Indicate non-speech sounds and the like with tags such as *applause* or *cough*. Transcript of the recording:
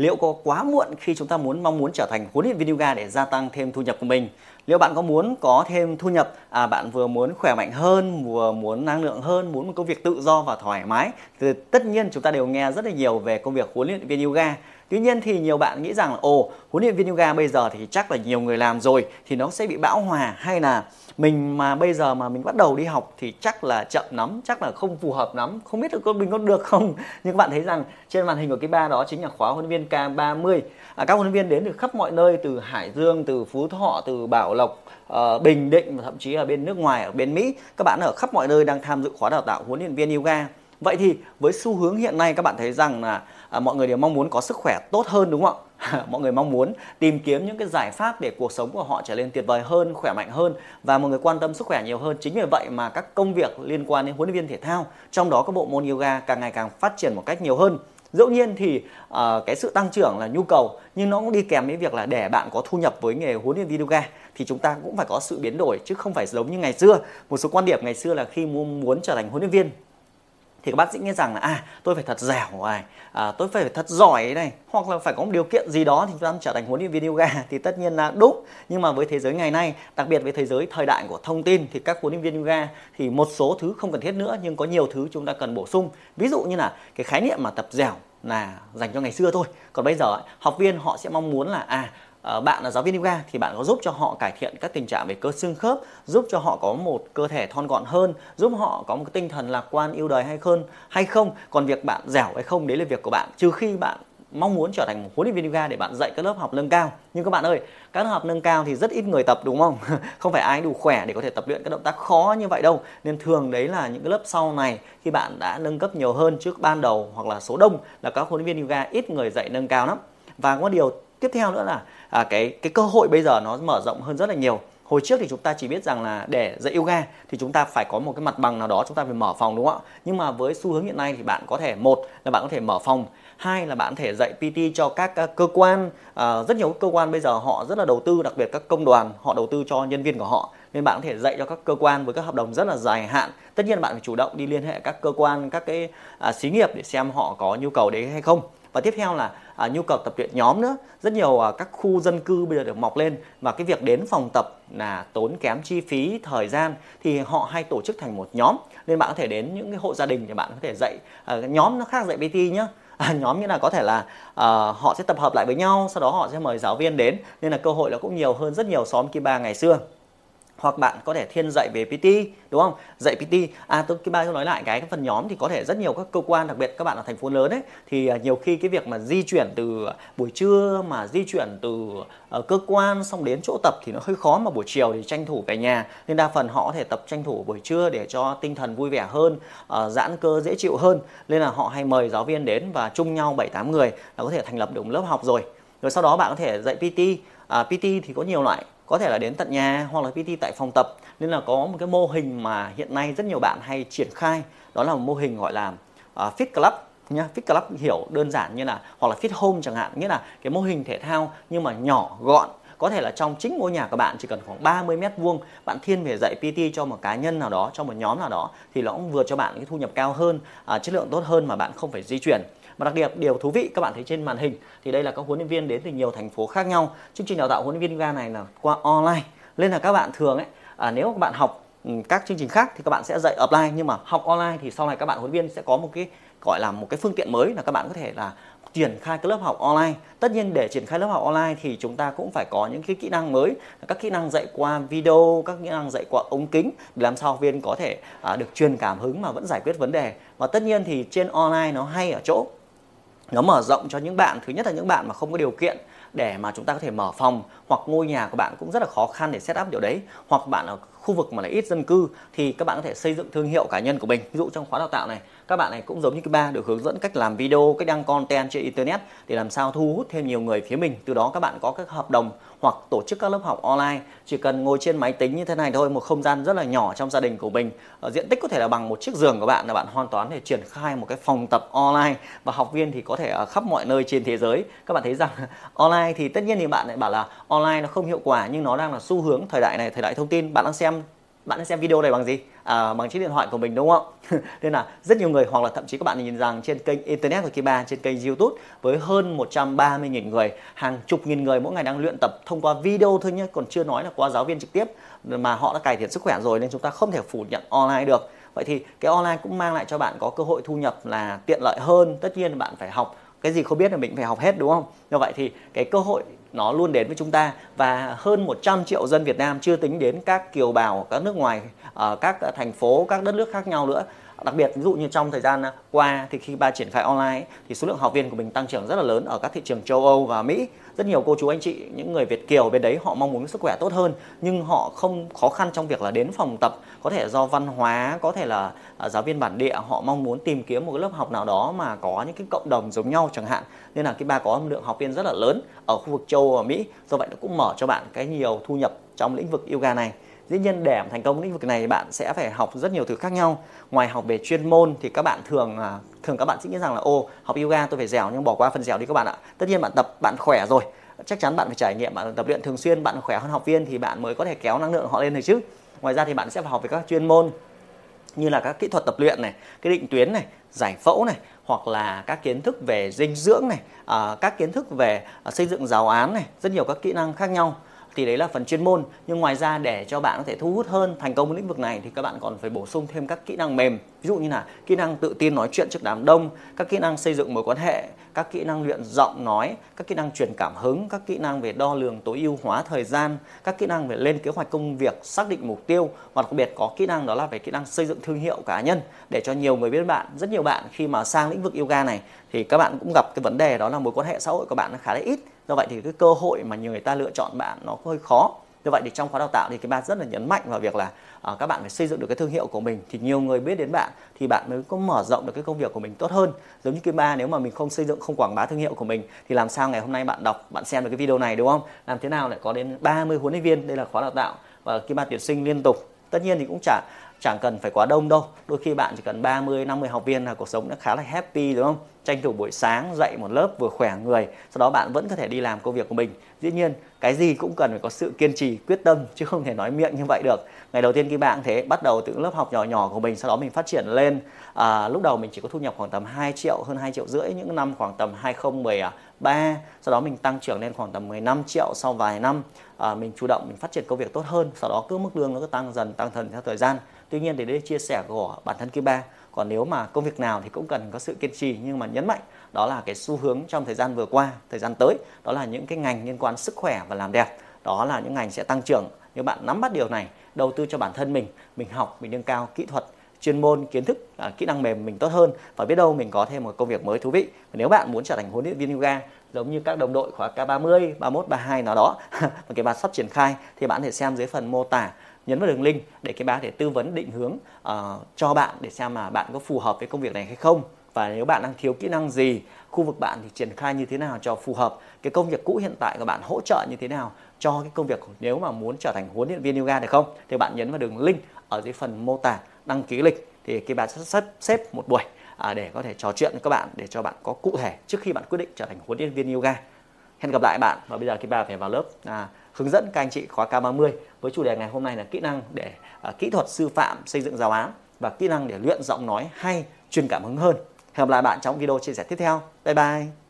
liệu có quá muộn khi chúng ta muốn mong muốn trở thành huấn luyện viên yoga để gia tăng thêm thu nhập của mình? Liệu bạn có muốn có thêm thu nhập? À bạn vừa muốn khỏe mạnh hơn, vừa muốn năng lượng hơn, muốn một công việc tự do và thoải mái. Thì tất nhiên chúng ta đều nghe rất là nhiều về công việc huấn luyện viên yoga. Tuy nhiên thì nhiều bạn nghĩ rằng là ồ huấn luyện viên yoga bây giờ thì chắc là nhiều người làm rồi thì nó sẽ bị bão hòa hay là mình mà bây giờ mà mình bắt đầu đi học thì chắc là chậm lắm chắc là không phù hợp lắm. Không biết được mình có được không? *laughs* Nhưng các bạn thấy rằng trên màn hình của cái ba đó chính là khóa huấn luyện viên K30. À, các huấn luyện viên đến từ khắp mọi nơi từ Hải Dương từ Phú Thọ từ Bảo Lộc uh, Bình Định và thậm chí ở bên nước ngoài ở bên Mỹ. Các bạn ở khắp mọi nơi đang tham dự khóa đào tạo huấn luyện viên yoga. Vậy thì với xu hướng hiện nay các bạn thấy rằng là à, mọi người đều mong muốn có sức khỏe tốt hơn đúng không ạ? *laughs* Mọi người mong muốn tìm kiếm những cái giải pháp để cuộc sống của họ trở nên tuyệt vời hơn khỏe mạnh hơn và mọi người quan tâm sức khỏe nhiều hơn. Chính vì vậy mà các công việc liên quan đến huấn luyện viên thể thao trong đó có bộ môn yoga càng ngày càng phát triển một cách nhiều hơn. Dẫu nhiên thì uh, cái sự tăng trưởng là nhu cầu nhưng nó cũng đi kèm với việc là để bạn có thu nhập với nghề huấn luyện viên yoga thì chúng ta cũng phải có sự biến đổi chứ không phải giống như ngày xưa. Một số quan điểm ngày xưa là khi muốn trở thành huấn luyện viên thì các bác sĩ nghĩ rằng là à tôi phải thật dẻo này à, tôi phải thật giỏi này hoặc là phải có một điều kiện gì đó thì chúng ta trở thành huấn luyện viên yoga *laughs* thì tất nhiên là đúng. Nhưng mà với thế giới ngày nay đặc biệt với thế giới thời đại của thông tin thì các huấn luyện viên yoga thì một số thứ không cần thiết nữa nhưng có nhiều thứ chúng ta cần bổ sung. Ví dụ như là cái khái niệm mà tập dẻo là dành cho ngày xưa thôi. Còn bây giờ học viên họ sẽ mong muốn là à Ờ, bạn là giáo viên yoga thì bạn có giúp cho họ cải thiện các tình trạng về cơ xương khớp, giúp cho họ có một cơ thể thon gọn hơn, giúp họ có một cái tinh thần lạc quan, yêu đời hay hơn, hay không? Còn việc bạn dẻo hay không, đấy là việc của bạn. Trừ khi bạn mong muốn trở thành một huấn luyện viên yoga để bạn dạy các lớp học nâng cao. Nhưng các bạn ơi, các lớp học nâng cao thì rất ít người tập, đúng không? *laughs* Không phải ai đủ khỏe để có thể tập luyện các động tác khó như vậy đâu. Nên thường đấy là những cái lớp sau này khi bạn đã nâng cấp nhiều hơn trước ban đầu hoặc là số đông là các huấn luyện viên yoga ít người dạy nâng cao lắm. Và có điều tiếp theo nữa là à, cái cái cơ hội bây giờ nó mở rộng hơn rất là nhiều. Hồi trước thì chúng ta chỉ biết rằng là để dạy yoga thì chúng ta phải có một cái mặt bằng nào đó chúng ta phải mở phòng đúng không ạ? Nhưng mà với xu hướng hiện nay thì bạn có thể một là bạn có thể mở phòng hai là bạn có thể dạy PT cho các à, cơ quan à, rất nhiều cơ quan bây giờ họ rất là đầu tư đặc biệt các công đoàn họ đầu tư cho nhân viên của họ. Nên bạn có thể dạy cho các cơ quan với các hợp đồng rất là dài hạn. Tất nhiên bạn phải chủ động đi liên hệ các cơ quan các cái à, xí nghiệp để xem họ có nhu cầu đấy hay không và tiếp theo là à, nhu cầu tập luyện nhóm nữa. Rất nhiều à, các khu dân cư bây giờ được mọc lên và cái việc đến phòng tập là tốn kém chi phí thời gian. Thì họ hay tổ chức thành một nhóm nên bạn có thể đến những cái hộ gia đình để bạn có thể dạy à, nhóm nó khác dạy PT nhá. À, nhóm như là có thể là à, họ sẽ tập hợp lại với nhau sau đó họ sẽ mời giáo viên đến. Nên là cơ hội nó cũng nhiều hơn rất nhiều xóm kia Kiba ngày xưa hoặc bạn có thể thiên dạy về PT đúng không? Dạy PT à tôi cái ba tôi nói lại cái, cái phần nhóm thì có thể rất nhiều các cơ quan đặc biệt các bạn ở thành phố lớn ấy thì à, nhiều khi cái việc mà di chuyển từ à, buổi trưa mà di chuyển từ uh, cơ quan xong đến chỗ tập thì nó hơi khó mà buổi chiều thì tranh thủ về nhà. Nên đa phần họ có thể tập tranh thủ buổi trưa để cho tinh thần vui vẻ hơn uh, giãn cơ dễ chịu hơn. Nên là họ hay mời giáo viên đến và chung nhau bảy tám người là có thể thành lập được một lớp học rồi. Rồi sau đó bạn có thể dạy PT à, PT thì có nhiều loại có thể là đến tận nhà hoặc là PT tại phòng tập. Nên là có một cái mô hình mà hiện nay rất nhiều bạn hay triển khai đó là một mô hình gọi là uh, Fit Club nhá. Fit Club hiểu đơn giản như là hoặc là Fit Home chẳng hạn nghĩa là cái mô hình thể thao nhưng mà nhỏ gọn. Có thể là trong chính ngôi nhà của bạn chỉ cần khoảng 30 mét vuông bạn thiên về dạy PT cho một cá nhân nào đó cho một nhóm nào đó thì nó cũng vừa cho bạn cái thu nhập cao hơn à, chất lượng tốt hơn mà bạn không phải di chuyển và đặc biệt điều thú vị các bạn thấy trên màn hình thì đây là các huấn luyện viên đến từ nhiều thành phố khác nhau. Chương trình đào tạo huấn luyện viên yoga này là qua online. Nên là các bạn thường ấy à, nếu các bạn học ừ, các chương trình khác thì các bạn sẽ dạy offline. Nhưng mà học online thì sau này các bạn huấn luyện viên sẽ có một cái gọi là một cái phương tiện mới là các bạn có thể là triển khai cái lớp học online. Tất nhiên để triển khai lớp học online thì chúng ta cũng phải có những cái kỹ năng mới các kỹ năng dạy qua video các kỹ năng dạy qua ống kính để làm sao học viên có thể à, được truyền cảm hứng mà vẫn giải quyết vấn đề. Và tất nhiên thì trên online nó hay ở chỗ nó mở rộng cho những bạn, thứ nhất là những bạn mà không có điều kiện để mà chúng ta có thể mở phòng, hoặc ngôi nhà của bạn cũng rất là khó khăn để set up điều đấy, hoặc bạn ở khu vực mà lại ít dân cư thì các bạn có thể xây dựng thương hiệu cá nhân của mình. Ví dụ trong khóa đào tạo này, các bạn này cũng giống như cái ba được hướng dẫn cách làm video, cách đăng content trên internet để làm sao thu hút thêm nhiều người phía mình. Từ đó các bạn có các hợp đồng hoặc tổ chức các lớp học online. Chỉ cần ngồi trên máy tính như thế này thôi, một không gian rất là nhỏ trong gia đình của mình. Ở diện tích có thể là bằng một chiếc giường của bạn là bạn hoàn toàn để triển khai một cái phòng tập online. Và học viên thì có thể ở khắp mọi nơi trên thế giới. Các bạn thấy rằng *laughs* online thì tất nhiên thì bạn lại bảo là online nó không hiệu quả, nhưng nó đang là xu hướng thời đại này, thời đại thông tin. Bạn đang xem bạn đang xem video này bằng gì? À, bằng chiếc điện thoại của mình đúng không? *laughs* Nên là rất nhiều người hoặc là thậm chí các bạn nhìn rằng trên kênh internet của Kiba trên kênh YouTube với hơn 130.000 người hàng chục nghìn người mỗi ngày đang luyện tập thông qua video thôi nhé còn chưa nói là qua giáo viên trực tiếp mà họ đã cải thiện sức khỏe rồi nên chúng ta không thể phủ nhận online được. Vậy thì cái online cũng mang lại cho bạn có cơ hội thu nhập là tiện lợi hơn. Tất nhiên bạn phải học cái gì không biết là mình phải học hết đúng không? Như vậy thì cái cơ hội nó luôn đến với chúng ta. Và hơn 100 triệu dân Việt Nam chưa tính đến các kiều bào các nước ngoài ở các thành phố, các đất nước khác nhau nữa đặc biệt, ví dụ như trong thời gian à, qua thì khi ba triển khai online thì số lượng học viên của mình tăng trưởng rất là lớn ở các thị trường châu Âu và Mỹ. Rất nhiều cô chú, anh chị, những người Việt kiều bên đấy, họ mong muốn sức khỏe tốt hơn, nhưng họ không khó khăn trong việc là đến phòng tập. Có thể do văn hóa, có thể là à, giáo viên bản địa, họ mong muốn tìm kiếm một cái lớp học nào đó mà có những cái cộng đồng giống nhau chẳng hạn. Nên là cái ba có lượng học viên rất là lớn ở khu vực châu Âu và Mỹ. Do vậy nó cũng mở cho bạn cái nhiều thu nhập trong lĩnh vực yoga này dĩ nhiên để thành công lĩnh vực này bạn sẽ phải học rất nhiều thứ khác nhau. Ngoài học về chuyên môn thì các bạn thường à, thường các bạn sẽ nghĩ rằng là ô học yoga tôi phải dẻo nhưng bỏ qua phần dẻo đi các bạn ạ. Tất nhiên bạn tập bạn khỏe rồi. Chắc chắn bạn phải trải nghiệm bạn tập luyện thường xuyên bạn khỏe hơn học viên thì bạn mới có thể kéo năng lượng họ lên được chứ. Ngoài ra thì bạn sẽ phải học về các chuyên môn như là các kỹ thuật tập luyện này cái định tuyến này giải phẫu này hoặc là các kiến thức về dinh dưỡng này à, các kiến thức về à, xây dựng giáo án này rất nhiều các kỹ năng khác nhau thì đấy là phần chuyên môn. Nhưng ngoài ra để cho bạn có thể thu hút hơn thành công lĩnh vực này thì các bạn còn phải bổ sung thêm các kỹ năng mềm. Ví dụ như là kỹ năng tự tin nói chuyện trước đám đông, các kỹ năng xây dựng mối quan hệ, các kỹ năng luyện giọng nói, các kỹ năng truyền cảm hứng, các kỹ năng về đo lường tối ưu hóa thời gian, các kỹ năng về lên kế hoạch công việc, xác định mục tiêu, và đặc biệt có kỹ năng đó là về kỹ năng xây dựng thương hiệu cá nhân. Để cho nhiều người biết bạn, rất nhiều bạn khi mà sang lĩnh vực yoga này thì các bạn cũng gặp cái vấn đề đó là mối quan hệ xã hội của bạn nó khá là ít do vậy thì cái cơ hội mà nhiều người ta lựa chọn bạn nó hơi khó. Do vậy thì trong khóa đào tạo thì cái bạn rất là nhấn mạnh vào việc là uh, các bạn phải xây dựng được cái thương hiệu của mình thì nhiều người biết đến bạn thì bạn mới có mở rộng được cái công việc của mình tốt hơn. Giống như cái ba nếu mà mình không xây dựng không quảng bá thương hiệu của mình thì làm sao ngày hôm nay bạn đọc bạn xem được cái video này đúng không? Làm thế nào lại có đến 30 huấn luyện viên? Đây là khóa đào tạo và cái ba tuyển sinh liên tục. Tất nhiên thì cũng chả chẳng cần phải quá đông đâu. Đôi khi bạn chỉ cần 30 50 học viên là cuộc sống nó khá là happy đúng không? Tranh thủ buổi sáng dậy một lớp vừa khỏe người sau đó bạn vẫn có thể đi làm công việc của mình. Dĩ nhiên cái gì cũng cần phải có sự kiên trì quyết tâm chứ không thể nói miệng như vậy được. Ngày đầu tiên khi bạn thế bắt đầu từ lớp học nhỏ nhỏ của mình sau đó mình phát triển lên. À, lúc đầu mình chỉ có thu nhập khoảng tầm 2 triệu hơn 2 triệu rưỡi những năm khoảng tầm 2013 sau đó mình tăng trưởng lên khoảng tầm 15 triệu sau vài năm. À, mình chủ động mình phát triển công việc tốt hơn sau đó cứ mức lương nó cứ tăng dần tăng dần theo thời gian tuy nhiên thì đây chia sẻ của bản thân Kim Ba còn nếu mà công việc nào thì cũng cần có sự kiên trì nhưng mà nhấn mạnh đó là cái xu hướng trong thời gian vừa qua thời gian tới đó là những cái ngành liên quan sức khỏe và làm đẹp. Đó là những ngành sẽ tăng trưởng. Nếu bạn nắm bắt điều này đầu tư cho bản thân mình mình học mình nâng cao kỹ thuật chuyên môn kiến thức à, kỹ năng mềm mình tốt hơn. Và biết đâu mình có thêm một công việc mới thú vị. Và nếu bạn muốn trở thành huấn luyện viên yoga giống như các đồng đội khóa K30, 31, 32 nào đó *laughs* mà cái bạn sắp triển khai thì bạn có thể xem dưới phần mô tả nhấn vào đường link để cái bác để tư vấn định hướng uh, cho bạn để xem mà bạn có phù hợp với công việc này hay không. Và nếu bạn đang thiếu kỹ năng gì khu vực bạn thì triển khai như thế nào cho phù hợp cái công việc cũ hiện tại của bạn hỗ trợ như thế nào cho cái công việc nếu mà muốn trở thành huấn luyện viên yoga được không? Thì bạn nhấn vào đường link ở dưới phần mô tả đăng ký lịch thì cái bạn sẽ sắp xếp một buổi à, để có thể trò chuyện với các bạn để cho bạn có cụ thể trước khi bạn quyết định trở thành huấn luyện viên yoga. Hẹn gặp lại bạn và bây giờ khi bà phải vào lớp à, hướng dẫn các anh chị khóa K30 với chủ đề ngày hôm nay là kỹ năng để uh, kỹ thuật sư phạm xây dựng giáo án và kỹ năng để luyện giọng nói hay truyền cảm hứng hơn. Hẹn gặp lại bạn trong video chia sẻ tiếp theo. Bye bye.